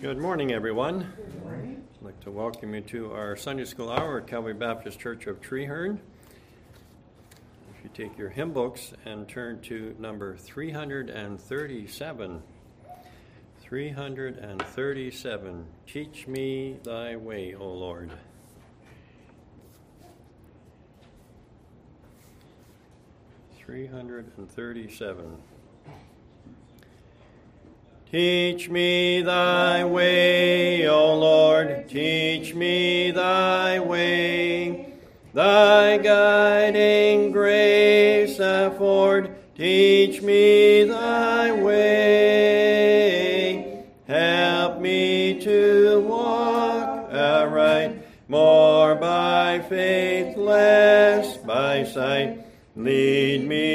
Good morning, everyone. I'd like to welcome you to our Sunday School Hour at Calvary Baptist Church of Treherne. If you take your hymn books and turn to number 337. 337. Teach me thy way, O Lord. Three hundred and thirty-seven. Teach me thy way, O Lord, teach me thy way. Thy guiding grace afford, teach me thy way. Help me to walk aright, more by faith, less by sight. Lead me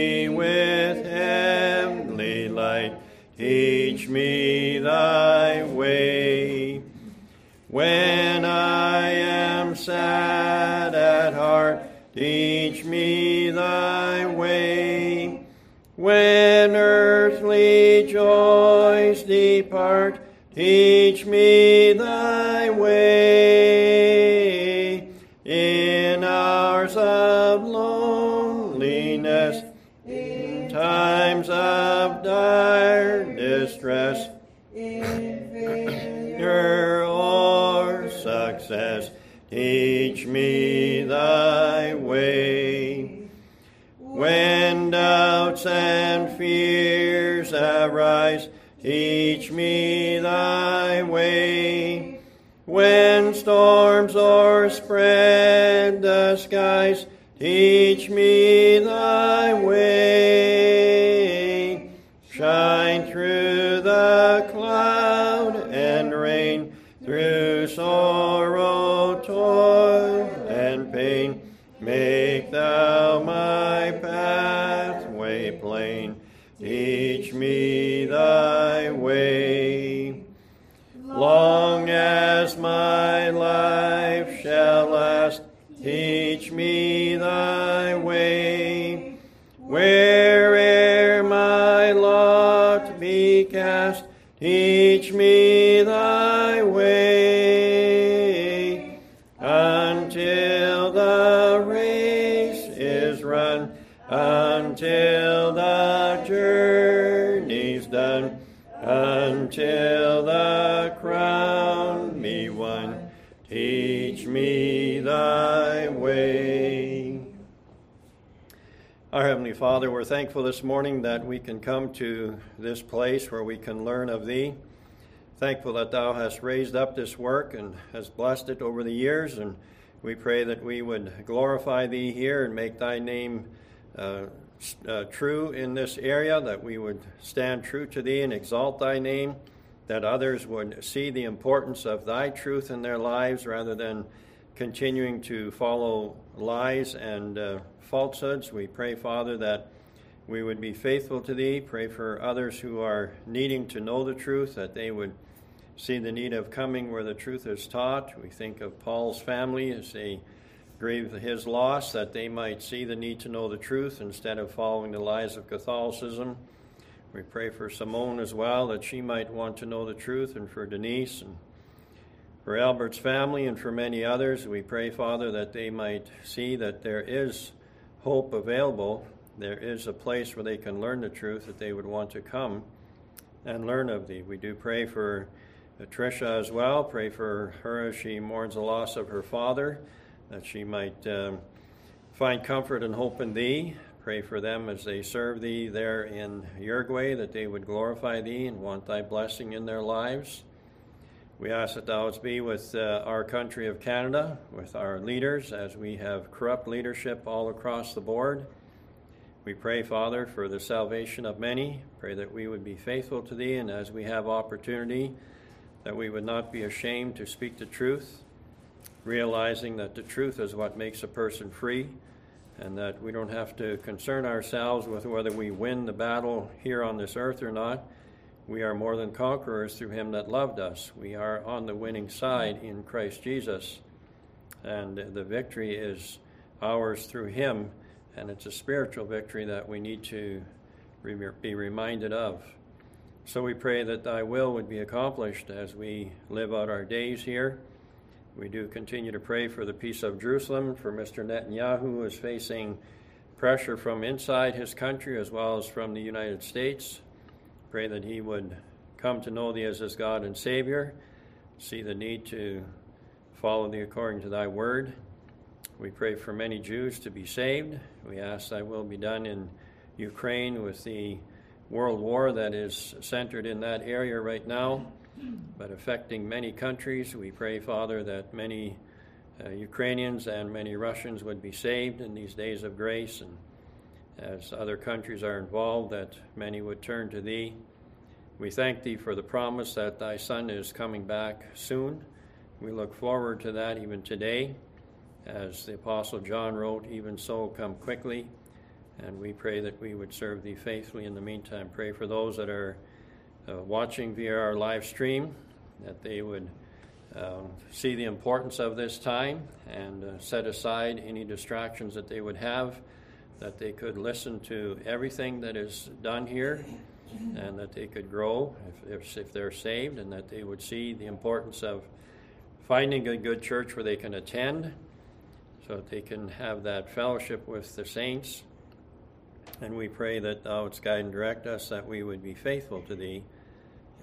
thy way. When I am sad at heart, teach me thy way. When earthly joys depart, teach me thy way. In hours of loneliness, in times of dire distress, failure or success, teach me thy way. When doubts and fears arise, teach me thy way. When storms o'erspread the skies, teach me thy way. Father, we're thankful this morning that we can come to this place where we can learn of Thee. Thankful that Thou hast raised up this work and hast blessed it over the years, and we pray that we would glorify Thee here and make Thy name uh, uh, true in this area, that we would stand true to Thee and exalt Thy name, that others would see the importance of Thy truth in their lives rather than continuing to follow lies and uh, falsehoods. We pray, Father, that we would be faithful to Thee. Pray for others who are needing to know the truth, that they would see the need of coming where the truth is taught. We think of Paul's family as they grieve his loss, that they might see the need to know the truth instead of following the lies of Catholicism. We pray for Simone as well, that she might want to know the truth, and for Denise and for Albert's family and for many others. We pray, Father, that they might see that there is hope available. There is a place where they can learn the truth, that they would want to come and learn of Thee. We do pray for Tricia as well. Pray for her as she mourns the loss of her father, that she might um, find comfort and hope in Thee. Pray for them as they serve Thee there in Uruguay, that they would glorify Thee and want Thy blessing in their lives. We ask that Thou be with uh, our country of Canada, with our leaders, as we have corrupt leadership all across the board. We pray, Father, for the salvation of many. Pray that we would be faithful to Thee, and as we have opportunity, that we would not be ashamed to speak the truth, realizing that the truth is what makes a person free, and that we don't have to concern ourselves with whether we win the battle here on this earth or not. We are more than conquerors through Him that loved us. We are on the winning side in Christ Jesus, and the victory is ours through Him, and it's a spiritual victory that we need to be reminded of. So we pray that thy will would be accomplished as we live out our days here. We do continue to pray for the peace of Jerusalem, for Mr. Netanyahu, who is facing pressure from inside his country as well as from the United States. Pray that he would come to know thee as his God and Savior, see the need to follow thee according to thy word. We pray for many Jews to be saved. We ask thy will be done in Ukraine with the world war that is centered in that area right now, but affecting many countries. We pray, Father, that many uh, Ukrainians and many Russians would be saved in these days of grace, and as other countries are involved, that many would turn to Thee. We thank Thee for the promise that Thy Son is coming back soon. We look forward to that even today. As the Apostle John wrote, even so, come quickly. And we pray that we would serve Thee faithfully in the meantime. Pray for those that are uh, watching via our live stream, that they would uh, see the importance of this time and uh, set aside any distractions that they would have, that they could listen to everything that is done here, and that they could grow if, if, they're saved, and that they would see the importance of finding a good church where they can attend so that they can have that fellowship with the saints and we pray that thou wouldst guide and direct us, that we would be faithful to thee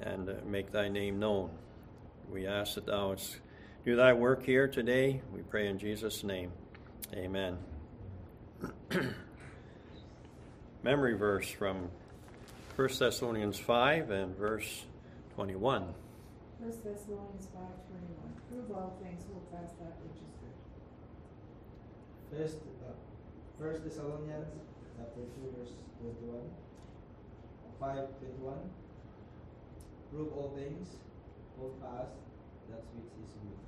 and uh, make thy name known. We ask that thou wouldst do thy work here today. We pray in Jesus' name. Amen. Memory verse from 1 Thessalonians 5 and verse 21. 1 Thessalonians 5 21. Prove all things, hold fast that which is good. First, uh, First Thessalonians chapter 2, verse 21. 5 21. Prove all things, hold fast that which is good.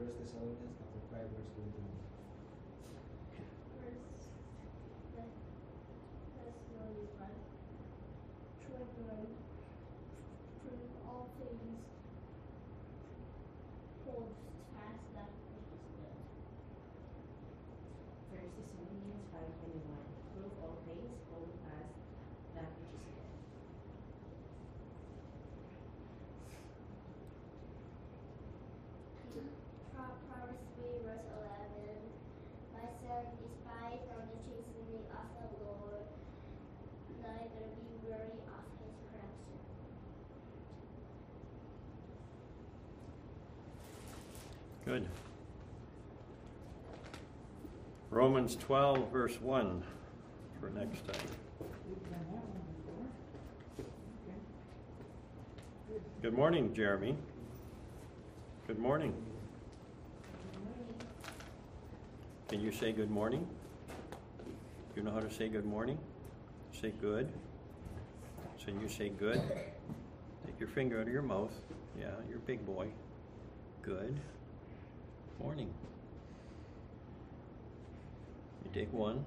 First Thessalonians chapter 5, verse 21. First Thessalonians 5 21. Prove all things, hold fast that which is good. First Thessalonians 5.21 Prove all things, hold fast that which is good. Pro- Proverbs 3 verse 11. My son, despise not the chastening of the Lord, neither be weary of his correction. Romans 12, verse 1 for next time. Good morning, Jeremy. Good morning. Can you say good morning? Do you know how to say good morning? Say good. So you say good. Take your finger out of your mouth. Yeah, you're a big boy. Good. Morning. You take one.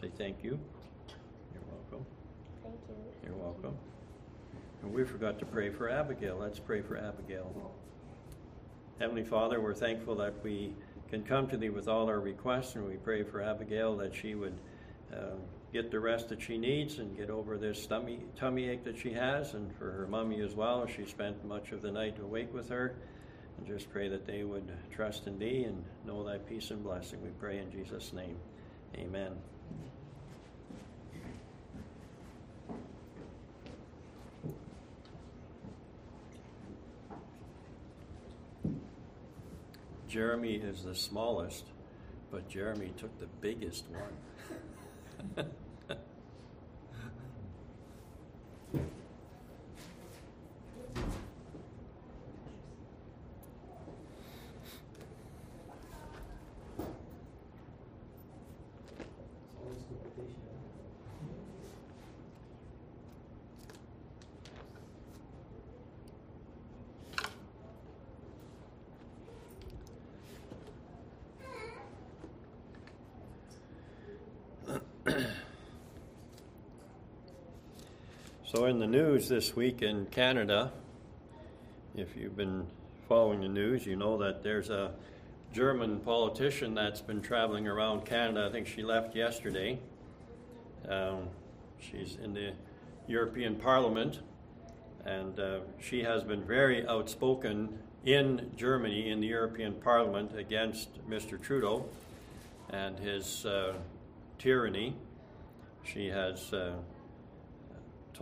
Say thank you. You're welcome. Thank you. You're welcome. And we forgot to pray for Abigail. Let's pray for Abigail. Heavenly Father, we're thankful that we can come to Thee with all our requests, and we pray for Abigail that she would uh, get the rest that she needs and get over this tummy, tummy ache that she has, and for her mummy as well. She spent much of the night awake with her. And just pray that they would trust in Thee and know Thy peace and blessing. We pray in Jesus' name. Amen. Jeremy is the smallest, but Jeremy took the biggest one. So, in the news this week in Canada, if you've been following the news, you know that there's a German politician that's been traveling around Canada. I think she left yesterday. Um, she's in the European Parliament, and uh, she has been very outspoken in Germany in the European Parliament against Mr. Trudeau and his uh, tyranny. She has uh,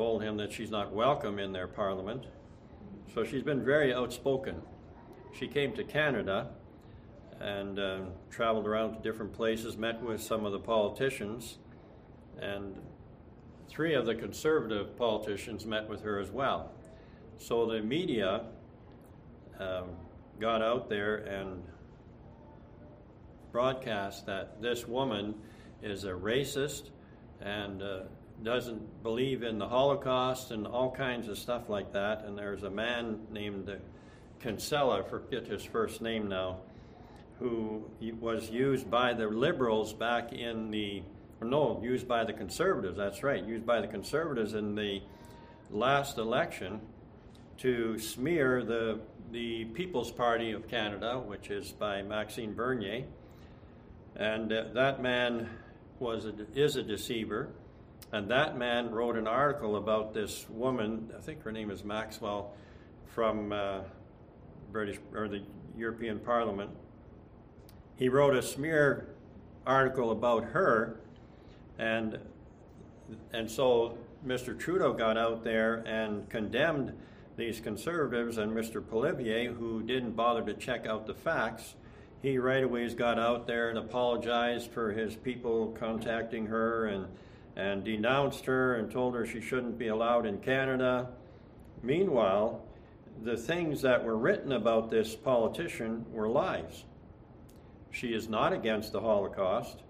told him that she's not welcome in their parliament. So she's been very outspoken. She came to Canada and uh, traveled around to different places, met with some of the politicians, and three of the conservative politicians met with her as well. So the media um, got out there and broadcast that this woman is a racist and uh, doesn't believe in the Holocaust and all kinds of stuff like that. And there's a man named Kinsella, forget his first name now, who was used by the liberals back in the, no, used by the conservatives, that's right, used by the conservatives in the last election to smear the, the People's Party of Canada, which is by Maxime Bernier. And uh, that man was a, is a deceiver. And that man wrote an article about this woman, I think her name is Maxwell, from uh, British or the European Parliament. He wrote a smear article about her, and and so Mr. Trudeau got out there and condemned these conservatives and Mr. Poilievre, who didn't bother to check out the facts. He right away got out there and apologized for his people contacting her and and denounced her and told her she shouldn't be allowed in Canada. Meanwhile, the things that were written about this politician were lies. She is not against the Holocaust.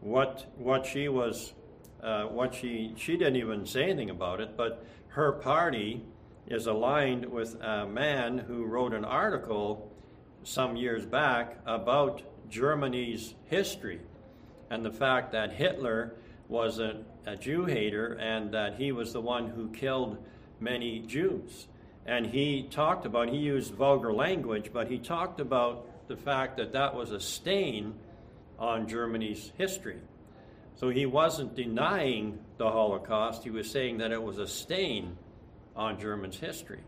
What what she was, uh, what she she didn't even say anything about it, but her party is aligned with a man who wrote an article some years back about Germany's history and the fact that Hitler was a, a Jew hater and that he was the one who killed many Jews. And he talked about, he used vulgar language, but he talked about the fact that that was a stain on Germany's history. So he wasn't denying the Holocaust, he was saying that it was a stain on Germany's history.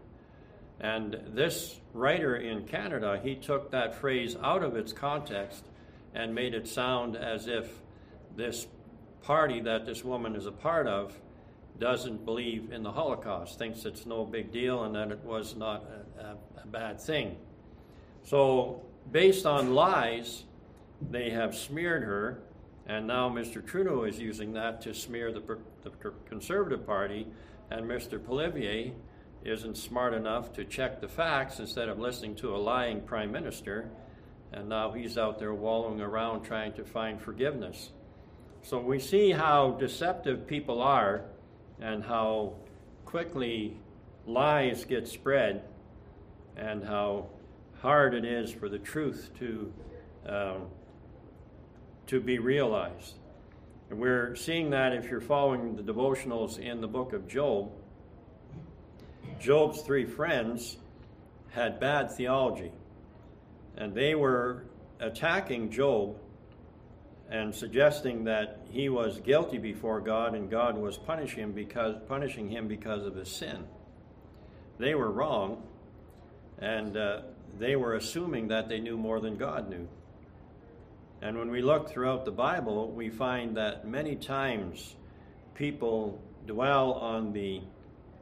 And this writer in Canada, he took that phrase out of its context and made it sound as if this party that this woman is a part of doesn't believe in the Holocaust, thinks it's no big deal and that it was not a, a, a bad thing. So, based on lies, they have smeared her, and now Mr. Trudeau is using that to smear the, the Conservative Party, and Mr. Poilievre isn't smart enough to check the facts instead of listening to a lying prime minister, and now he's out there wallowing around trying to find forgiveness. So we see how deceptive people are and how quickly lies get spread and how hard it is for the truth to, um, to be realized. And we're seeing that if you're following the devotionals in the book of Job. Job's three friends had bad theology, and they were attacking Job and suggesting that he was guilty before God and God was punishing him because punishing him because of his sin. They were wrong, and uh, they were assuming that they knew more than God knew. And when we look throughout the Bible, we find that many times people dwell on the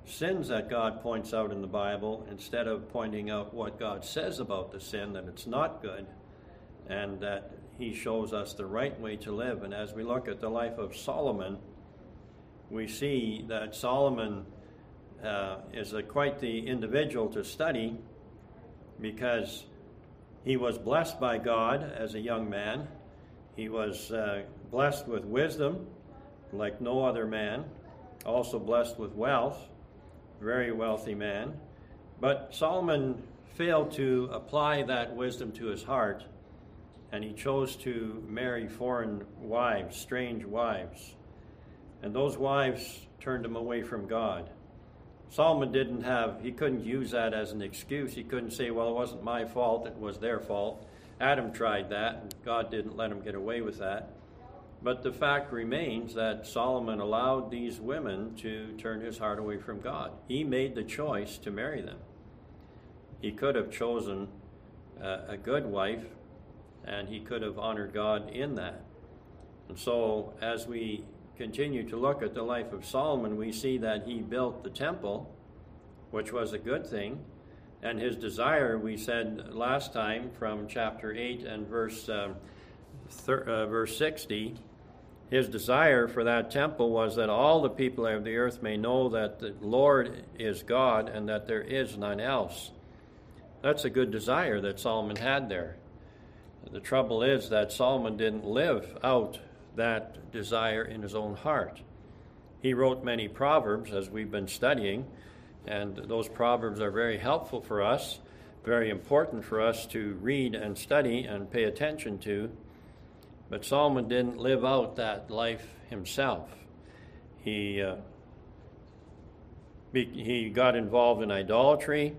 sins that God points out in the Bible instead of pointing out what God says about the sin, that it's not good, and that he shows us the right way to live. And as we look at the life of Solomon, we see that Solomon uh, is a, quite the individual to study because he was blessed by God as a young man. He was uh, blessed with wisdom like no other man, also blessed with wealth, very wealthy man. But Solomon failed to apply that wisdom to his heart and he chose to marry foreign wives, strange wives. And those wives turned him away from God. Solomon didn't have, he couldn't use that as an excuse. He couldn't say, well, it wasn't my fault, it was their fault. Adam tried that, and God didn't let him get away with that. But the fact remains that Solomon allowed these women to turn his heart away from God. He made the choice to marry them. He could have chosen a, a good wife, and he could have honored God in that. And so, as we continue to look at the life of Solomon, we see that he built the temple, which was a good thing. And his desire, we said last time from chapter 8 and verse, uh, thir- uh, verse 60, his desire for that temple was that all the people of the earth may know that the Lord is God and that there is none else. That's a good desire that Solomon had there. The trouble is that Solomon didn't live out that desire in his own heart. He wrote many proverbs, as we've been studying, and those proverbs are very helpful for us, very important for us to read and study and pay attention to. But Solomon didn't live out that life himself. He, uh, he got involved in idolatry.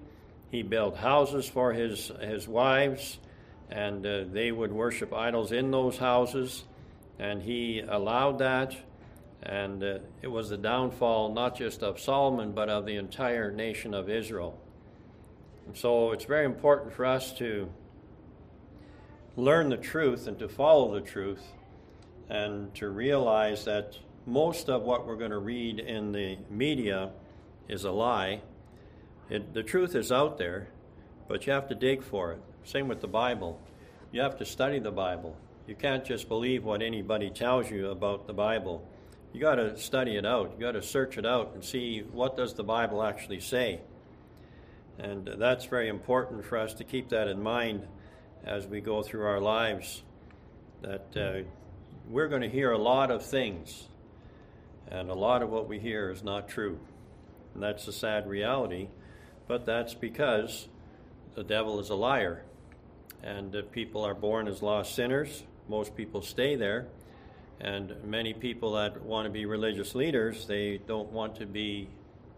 He built houses for his, his wives, and uh, they would worship idols in those houses and he allowed that. And uh, it was the downfall not just of Solomon, but of the entire nation of Israel. And so it's very important for us to learn the truth and to follow the truth and to realize that most of what we're going to read in the media is a lie. It, the truth is out there, but you have to dig for it. Same with the Bible. You have to study the Bible. You can't just believe what anybody tells you about the Bible. You got to study it out. You got to search it out and see what does the Bible actually say. And that's very important for us to keep that in mind as we go through our lives. That uh, we're going to hear a lot of things, and a lot of what we hear is not true. And that's a sad reality, but that's because the devil is a liar. And people are born as lost sinners, most people stay there. And many people that want to be religious leaders, they don't want to be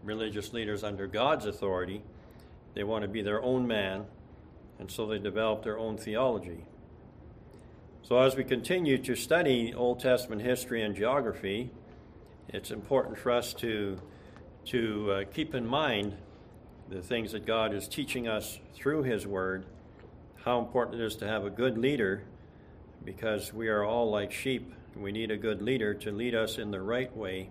religious leaders under God's authority. They want to be their own man, and so they develop their own theology. So, as we continue to study Old Testament history and geography, it's important for us to, to uh, keep in mind the things that God is teaching us through His Word, how important it is to have a good leader because we are all like sheep. We need a good leader to lead us in the right way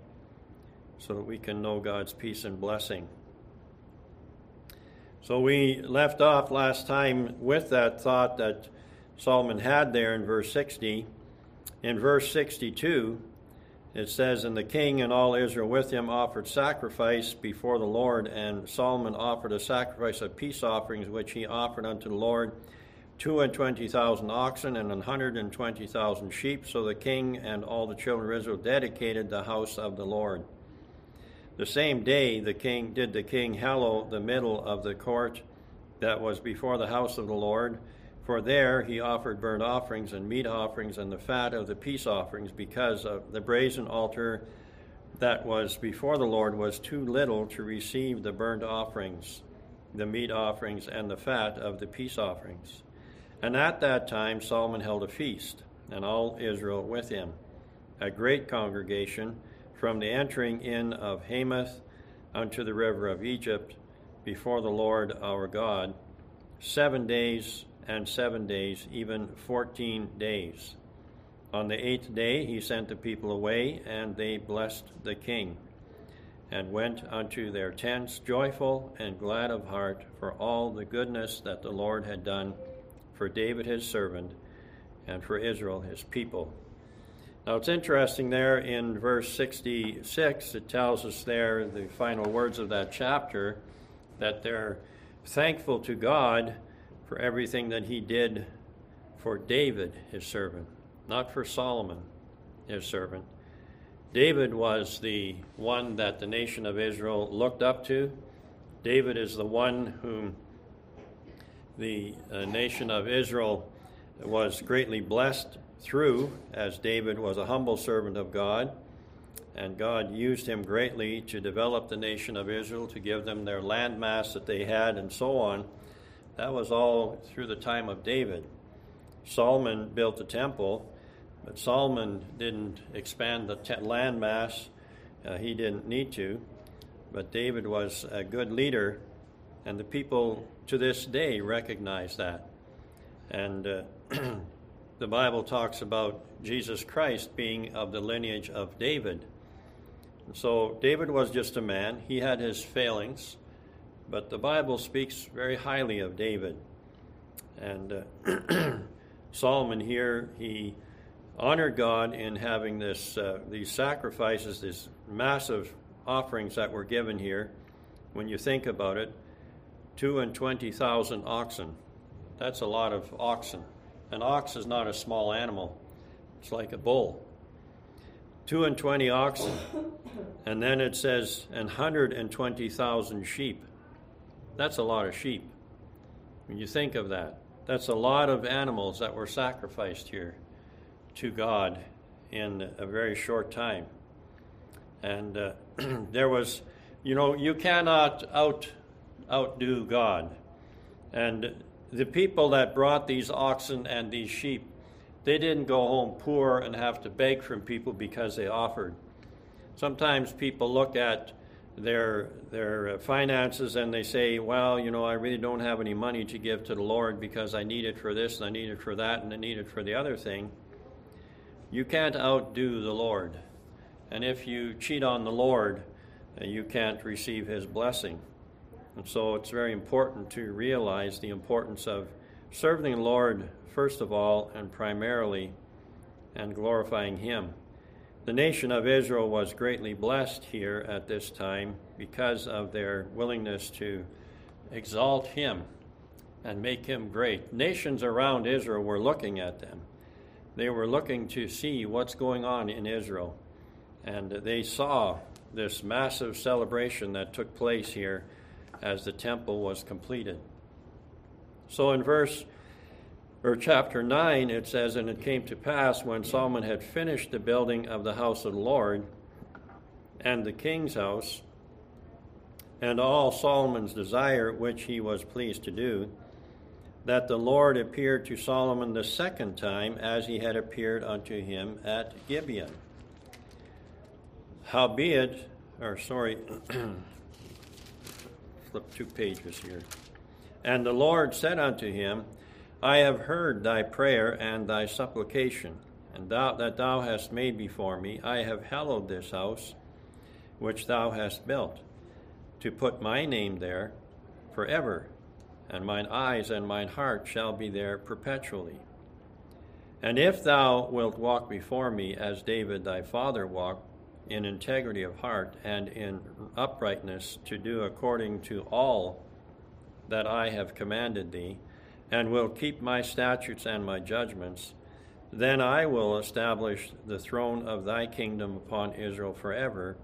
so that we can know God's peace and blessing. So we left off last time with that thought that Solomon had there in verse 60. In verse 62, it says, And the king and all Israel with him offered sacrifice before the Lord, and Solomon offered a sacrifice of peace offerings, which he offered unto the Lord two and twenty thousand oxen and an hundred and twenty thousand sheep. So the king and all the children of Israel dedicated the house of the Lord. The same day the king did the king hallow the middle of the court that was before the house of the Lord. For there he offered burnt offerings and meat offerings and the fat of the peace offerings, because of the brazen altar that was before the Lord was too little to receive the burnt offerings, the meat offerings, and the fat of the peace offerings. And at that time Solomon held a feast, and all Israel with him, a great congregation, from the entering in of Hamath unto the river of Egypt, before the Lord our God, seven days and seven days, even fourteen days. On the eighth day he sent the people away, and they blessed the king, and went unto their tents joyful and glad of heart for all the goodness that the Lord had done for David his servant, and for Israel his people. Now it's interesting there in verse 66, it tells us there, the final words of that chapter, that they're thankful to God for everything that he did for David his servant, not for Solomon his servant. David was the one that the nation of Israel looked up to. David is the one whom the uh, nation of Israel was greatly blessed through, as David was a humble servant of God, and God used him greatly to develop the nation of Israel, to give them their landmass that they had, and so on. That was all through the time of David. Solomon built the temple, But Solomon didn't expand the t- land mass, uh, he didn't need to. But David was a good leader, and the people to this day recognize that. And uh, the Bible talks about Jesus Christ being of the lineage of David. So David was just a man. He had his failings, but the Bible speaks very highly of David. And uh, Solomon here, he honored God in having this uh, these sacrifices, these massive offerings that were given here. When you think about it, two and twenty thousand oxen. That's a lot of oxen. An ox is not a small animal. It's like a bull. Two and twenty oxen. And then it says, and hundred and twenty thousand sheep. That's a lot of sheep. When you think of that, that's a lot of animals that were sacrificed here to God in a very short time. And uh, there was, you know, you cannot out outdo God. And the people that brought these oxen and these sheep, they didn't go home poor and have to beg from people because they offered. Sometimes people look at their their finances and they say, "Well, you know, I really don't have any money to give to the Lord because I need it for this and I need it for that and I need it for the other thing." You can't outdo the Lord. And if you cheat on the Lord, uh, you can't receive his blessing. And so it's very important to realize the importance of serving the Lord first of all and primarily and glorifying him. The nation of Israel was greatly blessed here at this time because of their willingness to exalt him and make him great. Nations around Israel were looking at them. They were looking to see what's going on in Israel. And they saw this massive celebration that took place here as the temple was completed. So in verse or chapter 9, it says, And it came to pass when Solomon had finished the building of the house of the Lord and the king's house, and all Solomon's desire which he was pleased to do, that the Lord appeared to Solomon the second time as he had appeared unto him at Gibeon. Howbeit, or sorry, flip two pages here. And the Lord said unto him, I have heard thy prayer and thy supplication, and thou, that thou hast made before me. I have hallowed this house which thou hast built, to put my name there forever, and mine eyes and mine heart shall be there perpetually. And if thou wilt walk before me as David thy father walked, in integrity of heart and in uprightness to do according to all that I have commanded thee, and will keep my statutes and my judgments, then I will establish the throne of thy kingdom upon Israel forever,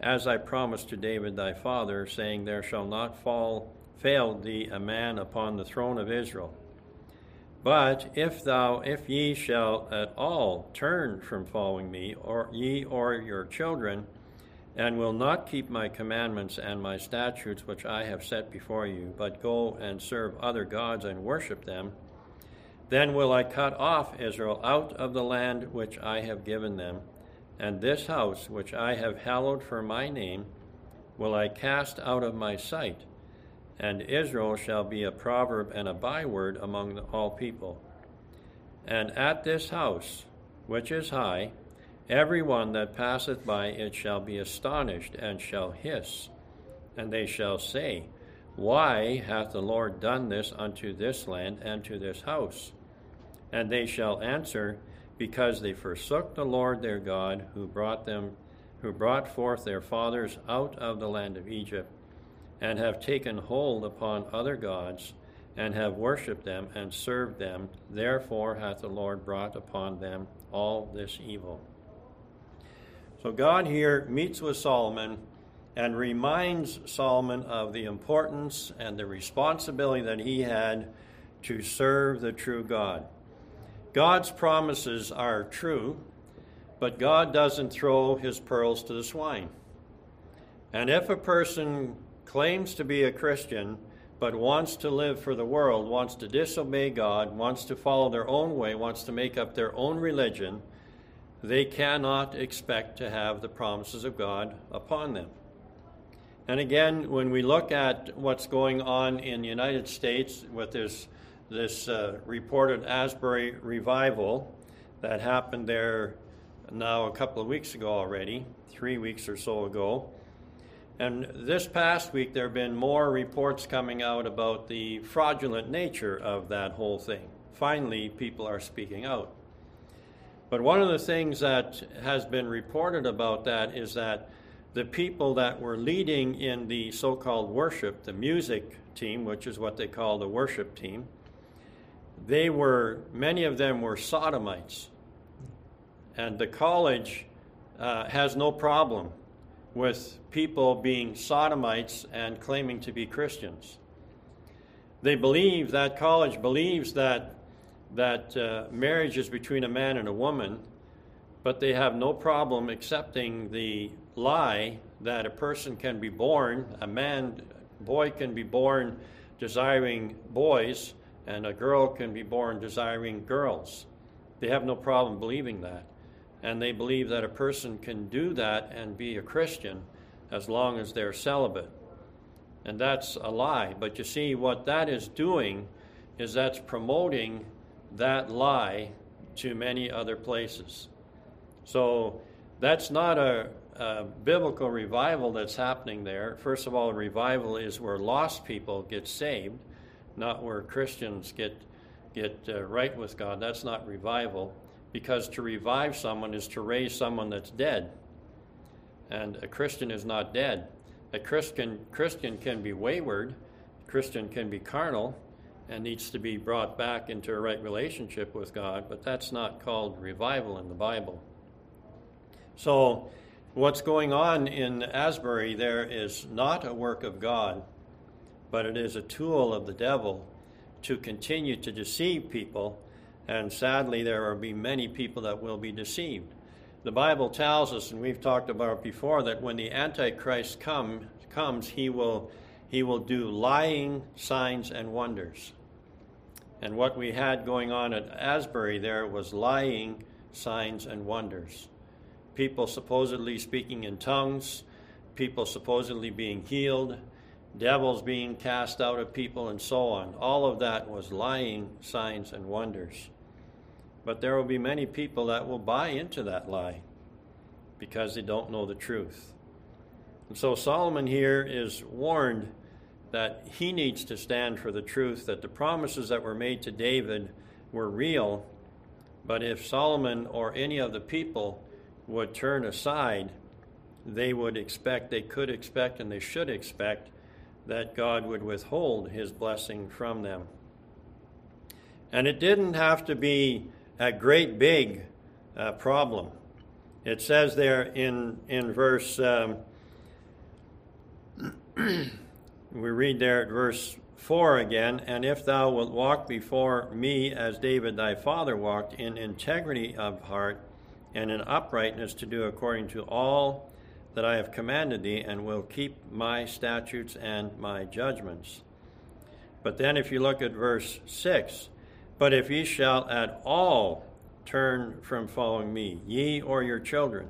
as I promised to David thy father, saying, There shall not fall fail thee a man upon the throne of Israel. But if thou, if ye shall at all turn from following me, or ye or your children, and will not keep my commandments and my statutes which I have set before you, but go and serve other gods and worship them, then will I cut off Israel out of the land which I have given them, and this house which I have hallowed for my name will I cast out of my sight and Israel shall be a proverb and a byword among all people. And at this house, which is high, every one that passeth by it shall be astonished and shall hiss, and they shall say, Why hath the Lord done this unto this land and to this house? And they shall answer, Because they forsook the Lord their God, who brought them, who brought forth their fathers out of the land of Egypt and have taken hold upon other gods, and have worshipped them and served them. Therefore hath the Lord brought upon them all this evil. So God here meets with Solomon and reminds Solomon of the importance and the responsibility that he had to serve the true God. God's promises are true, but God doesn't throw his pearls to the swine. And if a person claims to be a Christian but wants to live for the world, wants to disobey God, wants to follow their own way, wants to make up their own religion, they cannot expect to have the promises of God upon them. And again, when we look at what's going on in the United States with this, this uh, reported Asbury revival that happened there now a couple of weeks ago already, three weeks or so ago, and this past week, there have been more reports coming out about the fraudulent nature of that whole thing. Finally, people are speaking out. But one of the things that has been reported about that is that the people that were leading in the so called worship, the music team, which is what they call the worship team, they were, many of them were sodomites. And the college uh, has no problem with people being sodomites and claiming to be Christians. They believe, that college believes that, that uh, marriage is between a man and a woman, but they have no problem accepting the lie that a person can be born, a man, boy can be born desiring boys, and a girl can be born desiring girls. They have no problem believing that. And they believe that a person can do that and be a Christian as long as they're celibate. And that's a lie. But you see, what that is doing is that's promoting that lie to many other places. So that's not a, a, biblical revival that's happening there. First of all, revival is where lost people get saved, not where Christians get get uh, right with God. That's not revival, because to revive someone is to raise someone that's dead and a Christian is not dead. A Christian Christian can be wayward, Christian can be carnal, and needs to be brought back into a right relationship with God, but that's not called revival in the Bible. So, what's going on in Asbury there is not a work of God, but it is a tool of the devil to continue to deceive people, and sadly, there will be many people that will be deceived. The Bible tells us, and we've talked about it before, that when the Antichrist come, comes, he will, he will do lying signs and wonders. And what we had going on at Asbury there was lying signs and wonders. People supposedly speaking in tongues, people supposedly being healed, devils being cast out of people, and so on. All of that was lying signs and wonders. But there will be many people that will buy into that lie because they don't know the truth. And so Solomon here is warned that he needs to stand for the truth, that the promises that were made to David were real, but if Solomon or any of the people would turn aside, they would expect, they could expect, and they should expect that God would withhold his blessing from them. And it didn't have to be a great big uh, problem. It says there in, in verse, um, we read there at verse 4 again, and if thou wilt walk before me as David thy father walked, in integrity of heart and in uprightness to do according to all that I have commanded thee, and will keep my statutes and my judgments. But then if you look at verse 6, but if ye shall at all turn from following me, ye or your children.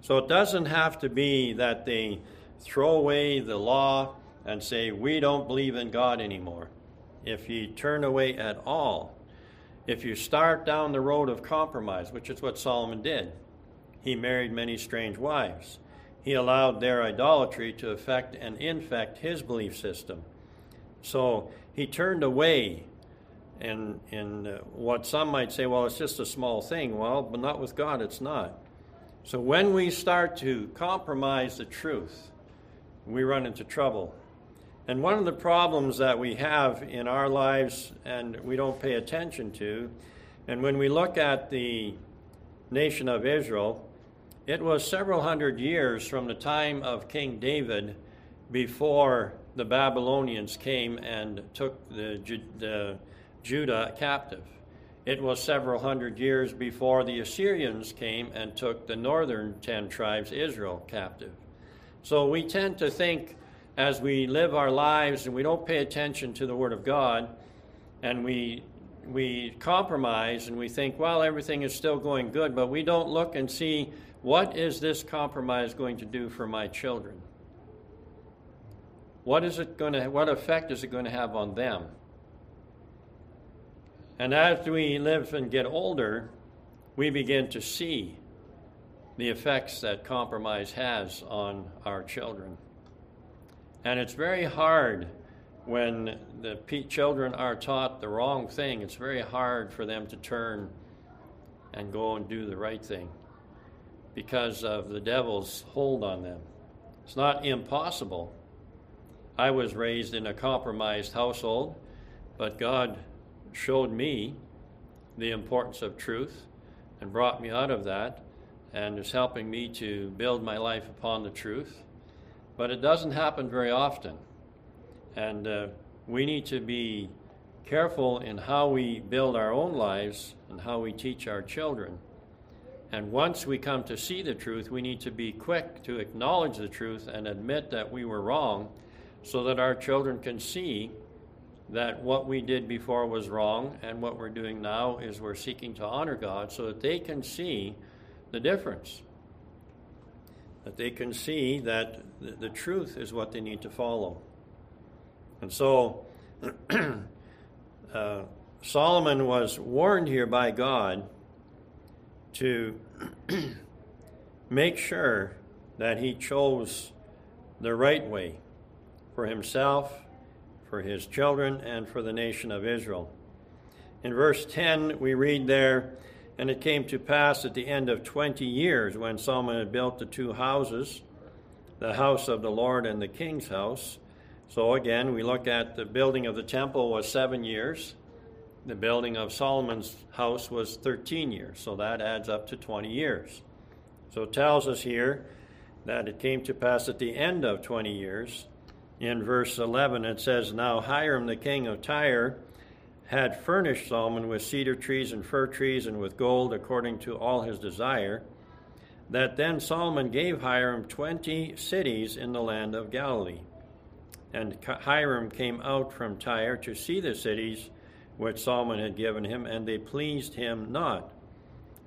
So it doesn't have to be that they throw away the law and say, We don't believe in God anymore. If you turn away at all, if you start down the road of compromise, which is what Solomon did, he married many strange wives. He allowed their idolatry to affect and infect his belief system. So he turned away and and uh, what some might say, well, it's just a small thing. Well, but not with God, it's not. So when we start to compromise the truth, we run into trouble. And one of the problems that we have in our lives and we don't pay attention to, and when we look at the nation of Israel, it was several hundred years from the time of King David before the Babylonians came and took the, the Judah captive. It was several hundred years before the Assyrians came and took the northern ten tribes, Israel, captive. So we tend to think as we live our lives and we don't pay attention to the Word of God and we we compromise and we think, well, everything is still going good, but we don't look and see what is this compromise going to do for my children? What is it going to what effect is it going to have on them? And as we live and get older, we begin to see the effects that compromise has on our children. And it's very hard when the children are taught the wrong thing, it's very hard for them to turn and go and do the right thing because of the devil's hold on them. It's not impossible. I was raised in a compromised household, but God showed me the importance of truth and brought me out of that and is helping me to build my life upon the truth. But it doesn't happen very often. And uh, we need to be careful in how we build our own lives and how we teach our children. And once we come to see the truth, we need to be quick to acknowledge the truth and admit that we were wrong so that our children can see that what we did before was wrong and what we're doing now is we're seeking to honor God so that they can see the difference. That they can see that the, truth is what they need to follow. And so uh, Solomon was warned here by God to make sure that he chose the right way for himself, for his children, and for the nation of Israel. In verse 10, we read there, And it came to pass at the end of twenty years, when Solomon had built the two houses, the house of the Lord and the king's house, so again, we look at the building of the temple was seven years. The building of Solomon's house was 13 years, so that adds up to 20 years. So it tells us here that it came to pass at the end of 20 years. In verse 11, it says, Now Hiram the king of Tyre had furnished Solomon with cedar trees and fir trees and with gold according to all his desire. That then Solomon gave Hiram 20 cities in the land of Galilee. And Hiram came out from Tyre to see the cities which Solomon had given him, and they pleased him not.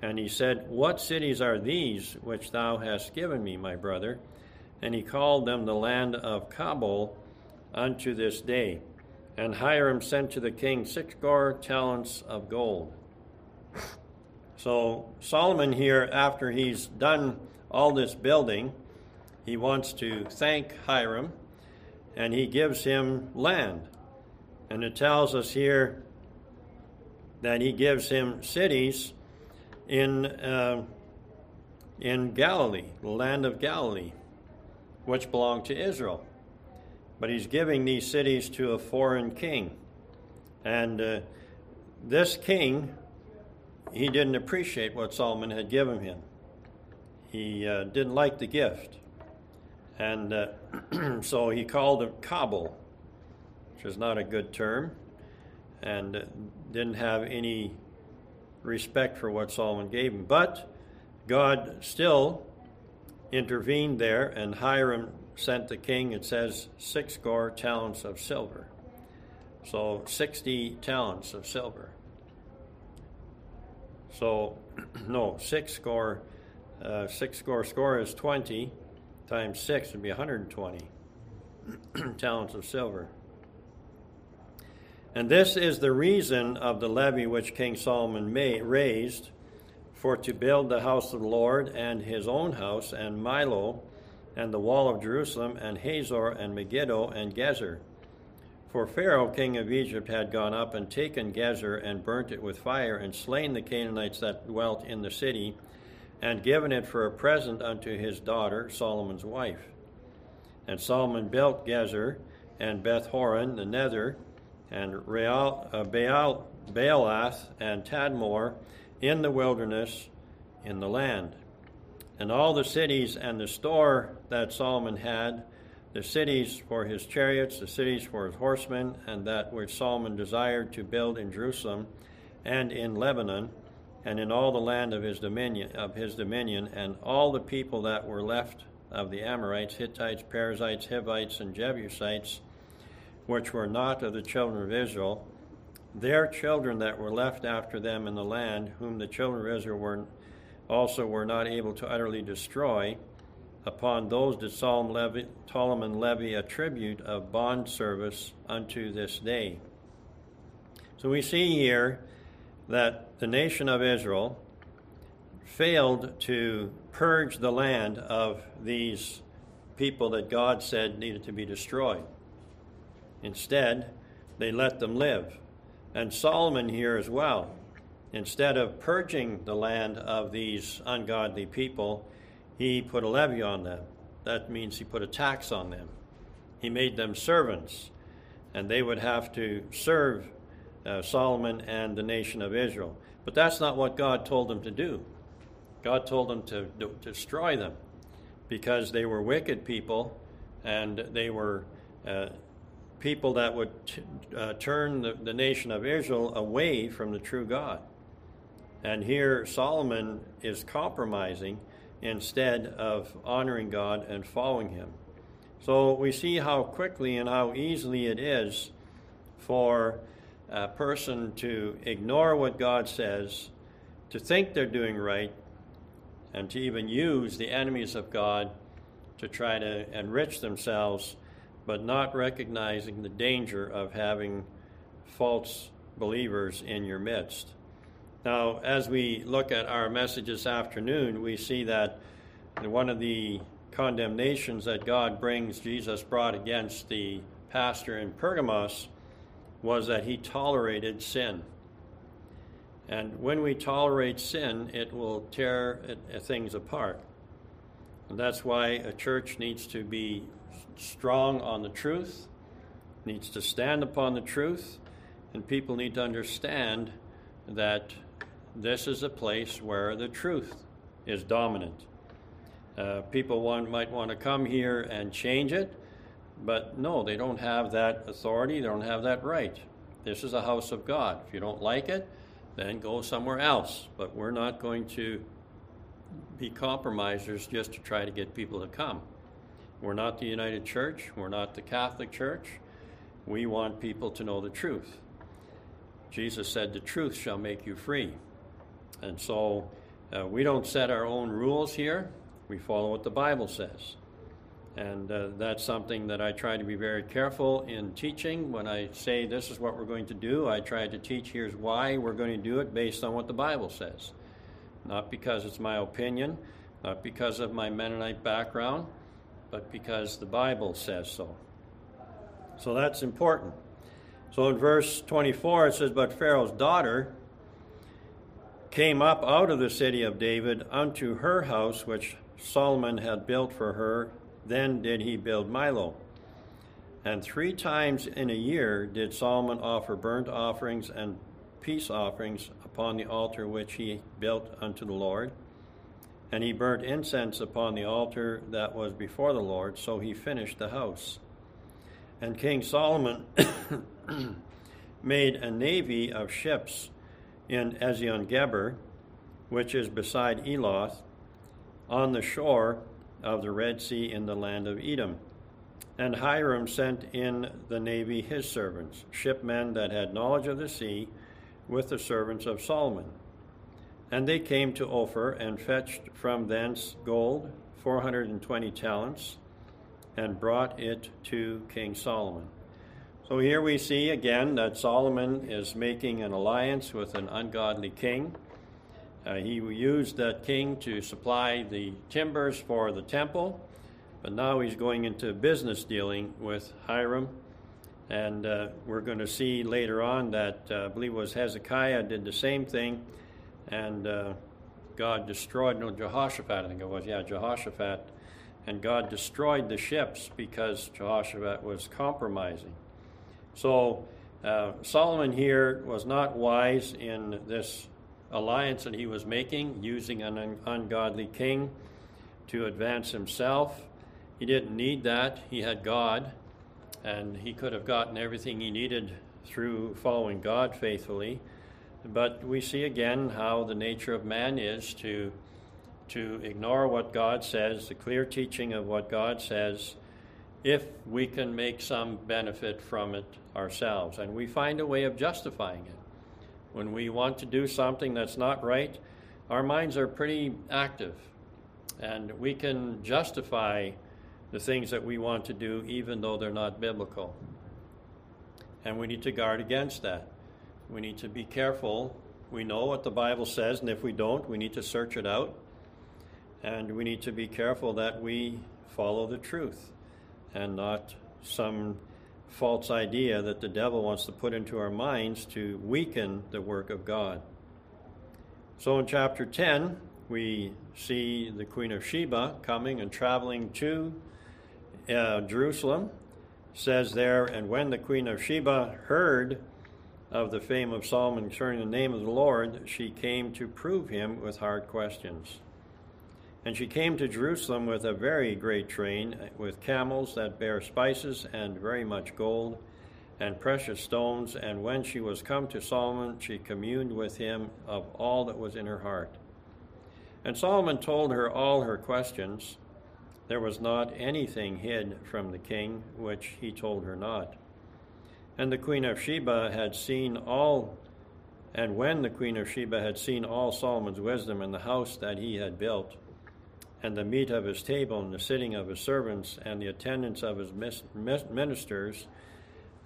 And he said, What cities are these which thou hast given me, my brother? And he called them the land of Cabul unto this day. And Hiram sent to the king six sixscore talents of gold. So Solomon here, after he's done all this building, he wants to thank Hiram and he gives him land. And it tells us here that he gives him cities in, uh, in Galilee, the land of Galilee, which belonged to Israel. But he's giving these cities to a foreign king. And uh, this king, he didn't appreciate what Solomon had given him. He uh, didn't like the gift. And uh, so he called it Cabul, which is not a good term, and didn't have any respect for what Solomon gave him. But God still intervened there, and Hiram sent the king, it says, six score talents of silver. So 60 talents of silver. So, no, six score, uh, six score score is 20 times 6 would be 120 talents of silver. And this is the reason of the levy which King Solomon made, raised for to build the house of the Lord and his own house and Millo and the wall of Jerusalem and Hazor and Megiddo and Gezer. For Pharaoh, king of Egypt, had gone up and taken Gezer and burnt it with fire and slain the Canaanites that dwelt in the city and given it for a present unto his daughter, Solomon's wife. And Solomon built Gezer and Beth Horon, the nether, and Real, uh, Baal, Baalath and Tadmor in the wilderness in the land. And all the cities and the store that Solomon had, the cities for his chariots, the cities for his horsemen, and that which Solomon desired to build in Jerusalem and in Lebanon, and in all the land of his dominion of his dominion, and all the people that were left of the Amorites, Hittites, Perizzites, Hivites, and Jebusites, which were not of the children of Israel, their children that were left after them in the land, whom the children of Israel were also were not able to utterly destroy, upon those did Solomon levy, a tribute of bond service unto this day. So we see here that the nation of Israel failed to purge the land of these people that God said needed to be destroyed. Instead, they let them live. And Solomon here as well, instead of purging the land of these ungodly people, he put a levy on them. That means he put a tax on them. He made them servants, and they would have to serve uh, Solomon and the nation of Israel. But that's not what God told them to do. God told them to, to destroy them because they were wicked people and they were uh, people that would t- uh, turn the, the nation of Israel away from the true God. And here Solomon is compromising instead of honoring God and following Him. So we see how quickly and how easily it is for a person to ignore what God says, to think they're doing right, and to even use the enemies of God to try to enrich themselves, but not recognizing the danger of having false believers in your midst. Now, as we look at our message this afternoon, we see that one of the condemnations that God brings, Jesus brought against the pastor in Pergamos, was that he tolerated sin. And when we tolerate sin, it will tear uh, things apart. And that's why a church needs to be strong on the truth, needs to stand upon the truth, and people need to understand that this is a place where the truth is dominant. Uh, people want, might want to come here and change it, but no, they don't have that authority, they don't have that right. This is a house of God. If you don't like it, then go somewhere else. But we're not going to be compromisers just to try to get people to come. We're not the United Church, we're not the Catholic Church. We want people to know the truth. Jesus said, The truth shall make you free. And so uh, we don't set our own rules here, we follow what the Bible says. And uh, that's something that I try to be very careful in teaching. When I say this is what we're going to do, I try to teach here's why we're going to do it based on what the Bible says. Not because it's my opinion, not because of my Mennonite background, but because the Bible says so. So that's important. So in verse 24 it says, But Pharaoh's daughter came up out of the city of David unto her house, which Solomon had built for her. Then did he build Millo. And three times in a year did Solomon offer burnt offerings and peace offerings upon the altar which he built unto the Lord. And he burnt incense upon the altar that was before the Lord, so he finished the house. And King Solomon made a navy of ships in Ezion Geber, which is beside Eloth, on the shore of the Red Sea in the land of Edom. And Hiram sent in the navy his servants, shipmen that had knowledge of the sea, with the servants of Solomon. And they came to Ophir and fetched from thence gold, 420 talents, and brought it to King Solomon. So here we see again that Solomon is making an alliance with an ungodly king. Uh, he used that king to supply the timbers for the temple, but now he's going into business dealing with Hiram. And uh, we're going to see later on that uh, I believe it was Hezekiah did the same thing, and uh, God destroyed, no, Jehoshaphat, I think it was, yeah, Jehoshaphat, and God destroyed the ships because Jehoshaphat was compromising. So uh, Solomon here was not wise in this alliance that he was making, using an un- ungodly king to advance himself. He didn't need that. He had God, and he could have gotten everything he needed through following God faithfully. But we see again how the nature of man is to, to ignore what God says, the clear teaching of what God says, if we can make some benefit from it ourselves. And we find a way of justifying it. When we want to do something that's not right, our minds are pretty active. And we can justify the things that we want to do even though they're not biblical. And we need to guard against that. We need to be careful. We know what the Bible says, and if we don't, we need to search it out. And we need to be careful that we follow the truth and not some false idea that the devil wants to put into our minds to weaken the work of God. So in chapter 10, we see the Queen of Sheba coming and traveling to uh, Jerusalem. Says there, and when the Queen of Sheba heard of the fame of Solomon concerning the name of the Lord, she came to prove him with hard questions. And she came to Jerusalem with a very great train, with camels that bear spices and very much gold and precious stones. And when she was come to Solomon, she communed with him of all that was in her heart. And Solomon told her all her questions. There was not anything hid from the king which he told her not. And the queen of Sheba had seen all, and when the queen of Sheba had seen all Solomon's wisdom in the house that he had built, and the meat of his table, and the sitting of his servants, and the attendance of his ministers,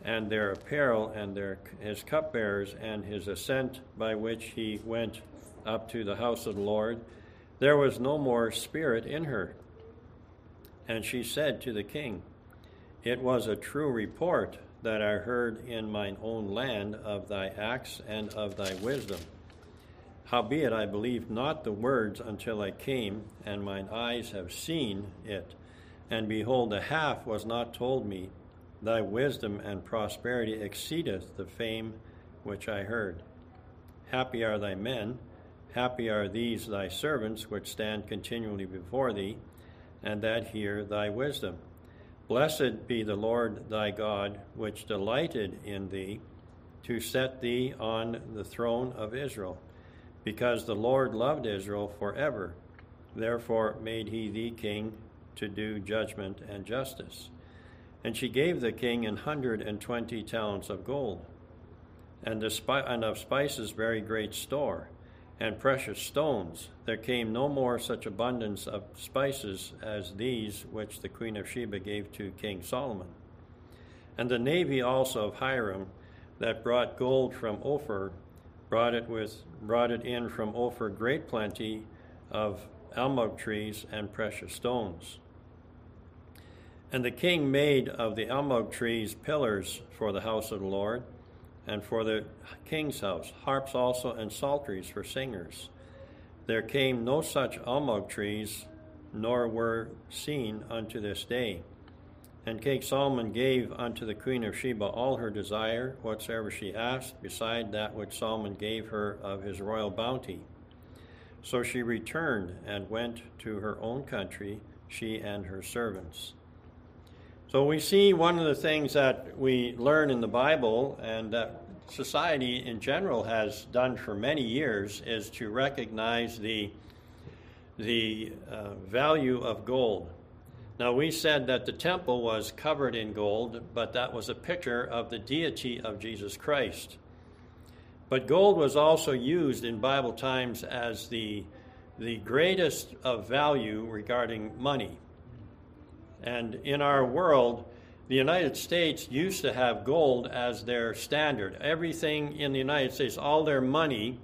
and their apparel, and their, his cupbearers, and his ascent by which he went up to the house of the Lord, there was no more spirit in her. And she said to the king, It was a true report that I heard in mine own land of thy acts and of thy wisdom. Howbeit I believed not the words until I came, and mine eyes have seen it. And behold, the half was not told me. Thy wisdom and prosperity exceedeth the fame which I heard. Happy are thy men, happy are these thy servants which stand continually before thee, and that hear thy wisdom. Blessed be the Lord thy God, which delighted in thee to set thee on the throne of Israel because the Lord loved Israel forever. Therefore made he thee king to do judgment and justice. And she gave the king an hundred and twenty talents of gold, and, of spices very great store, and precious stones. There came no more such abundance of spices as these which the queen of Sheba gave to King Solomon. And the navy also of Hiram that brought gold from Ophir brought it with brought it in from Ophir great plenty of almug trees and precious stones. And the king made of the almug trees pillars for the house of the Lord, and for the king's house, harps also and psalteries for singers. There came no such almug trees, nor were seen unto this day. And King Solomon gave unto the queen of Sheba all her desire, whatsoever she asked, beside that which Solomon gave her of his royal bounty. So she returned and went to her own country, she and her servants. So we see one of the things that we learn in the Bible and that society in general has done for many years is to recognize the, the uh, value of gold. Now, we said that the temple was covered in gold, but that was a picture of the deity of Jesus Christ. But gold was also used in Bible times as the, the greatest of value regarding money. And in our world, the United States used to have gold as their standard. Everything in the United States, all their money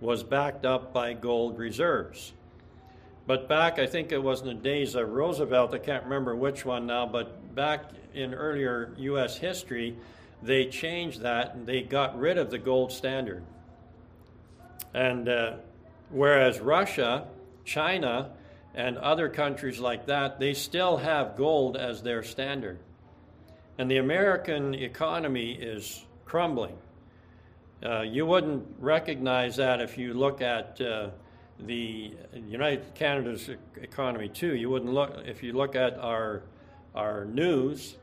was backed up by gold reserves. But back, I think it was in the days of Roosevelt, I can't remember which one now, but back in earlier U.S. history, they changed that and they got rid of the gold standard. And uh, whereas Russia, China, and other countries like that, they still have gold as their standard. And the American economy is crumbling. Uh, you wouldn't recognize that if you look at uh, the United Canada's economy too. You wouldn't look if you look at our our news,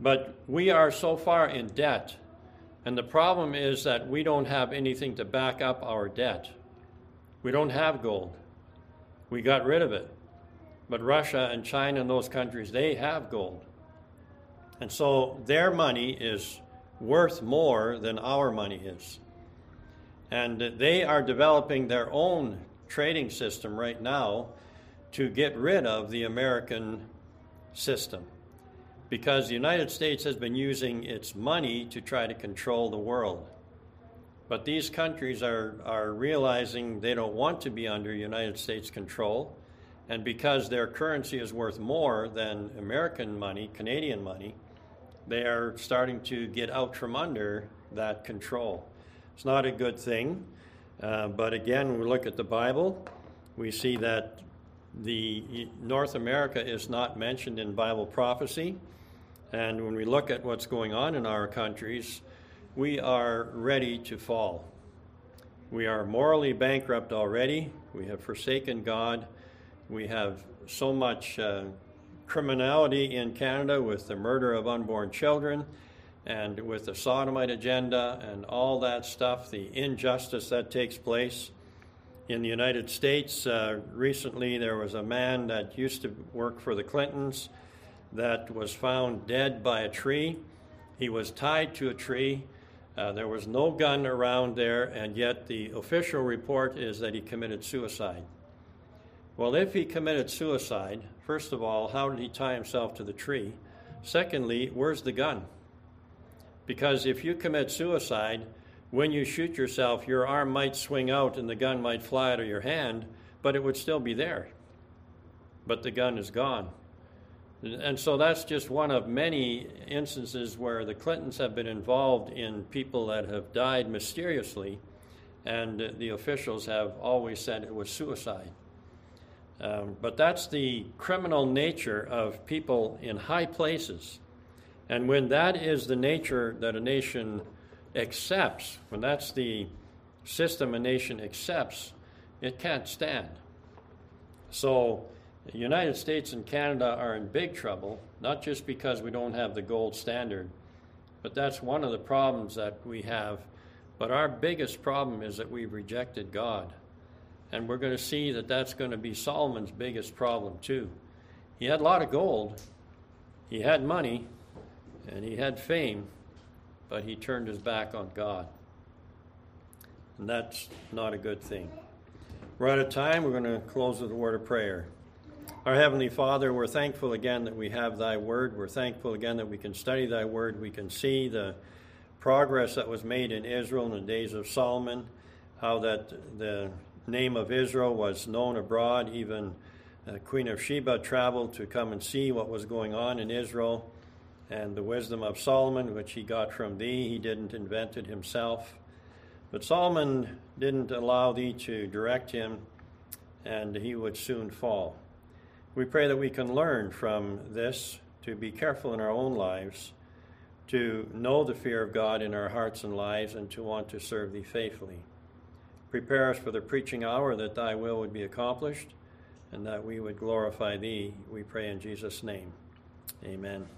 but we are so far in debt, and the problem is that we don't have anything to back up our debt. We don't have gold. We got rid of it. But Russia and China and those countries, they have gold. And so their money is worth more than our money is. And they are developing their own trading system right now to get rid of the American system. Because the United States has been using its money to try to control the world. But these countries are, are realizing they don't want to be under United States control. And because their currency is worth more than American money, Canadian money, they are starting to get out from under that control. It's not a good thing. Uh, but again, we look at the Bible, we see that the North America is not mentioned in Bible prophecy. And when we look at what's going on in our countries, we are ready to fall. We are morally bankrupt already. We have forsaken God. We have so much uh, criminality in Canada with the murder of unborn children and with the sodomite agenda and all that stuff, the injustice that takes place. In the United States, uh, recently there was a man that used to work for the Clintons that was found dead by a tree. He was tied to a tree. Uh, there was no gun around there, and yet the official report is that he committed suicide. Well, if he committed suicide, first of all, how did he tie himself to the tree? Secondly, where's the gun? Because if you commit suicide, when you shoot yourself, your arm might swing out and the gun might fly out of your hand, but it would still be there. But the gun is gone. And so that's just one of many instances where the Clintons have been involved in people that have died mysteriously, and the officials have always said it was suicide. Um, but that's the criminal nature of people in high places. And when that is the nature that a nation accepts, when that's the system a nation accepts, it can't stand. So, the United States and Canada are in big trouble, not just because we don't have the gold standard, but that's one of the problems that we have. But our biggest problem is that we've rejected God. And we're going to see that that's going to be Solomon's biggest problem, too. He had a lot of gold, he had money, and he had fame, but he turned his back on God. And that's not a good thing. We're out of time. We're going to close with a word of prayer. Our Heavenly Father, we're thankful again that we have Thy Word. We're thankful again that we can study Thy Word. We can see the progress that was made in Israel in the days of Solomon, how that the name of Israel was known abroad. Even uh, Queen of Sheba traveled to come and see what was going on in Israel. And the wisdom of Solomon, which he got from thee, he didn't invent it himself. But Solomon didn't allow thee to direct him, and he would soon fall. We pray that we can learn from this to be careful in our own lives, to know the fear of God in our hearts and lives, and to want to serve Thee faithfully. Prepare us for the preaching hour that Thy will would be accomplished and that we would glorify Thee. We pray in Jesus' name. Amen.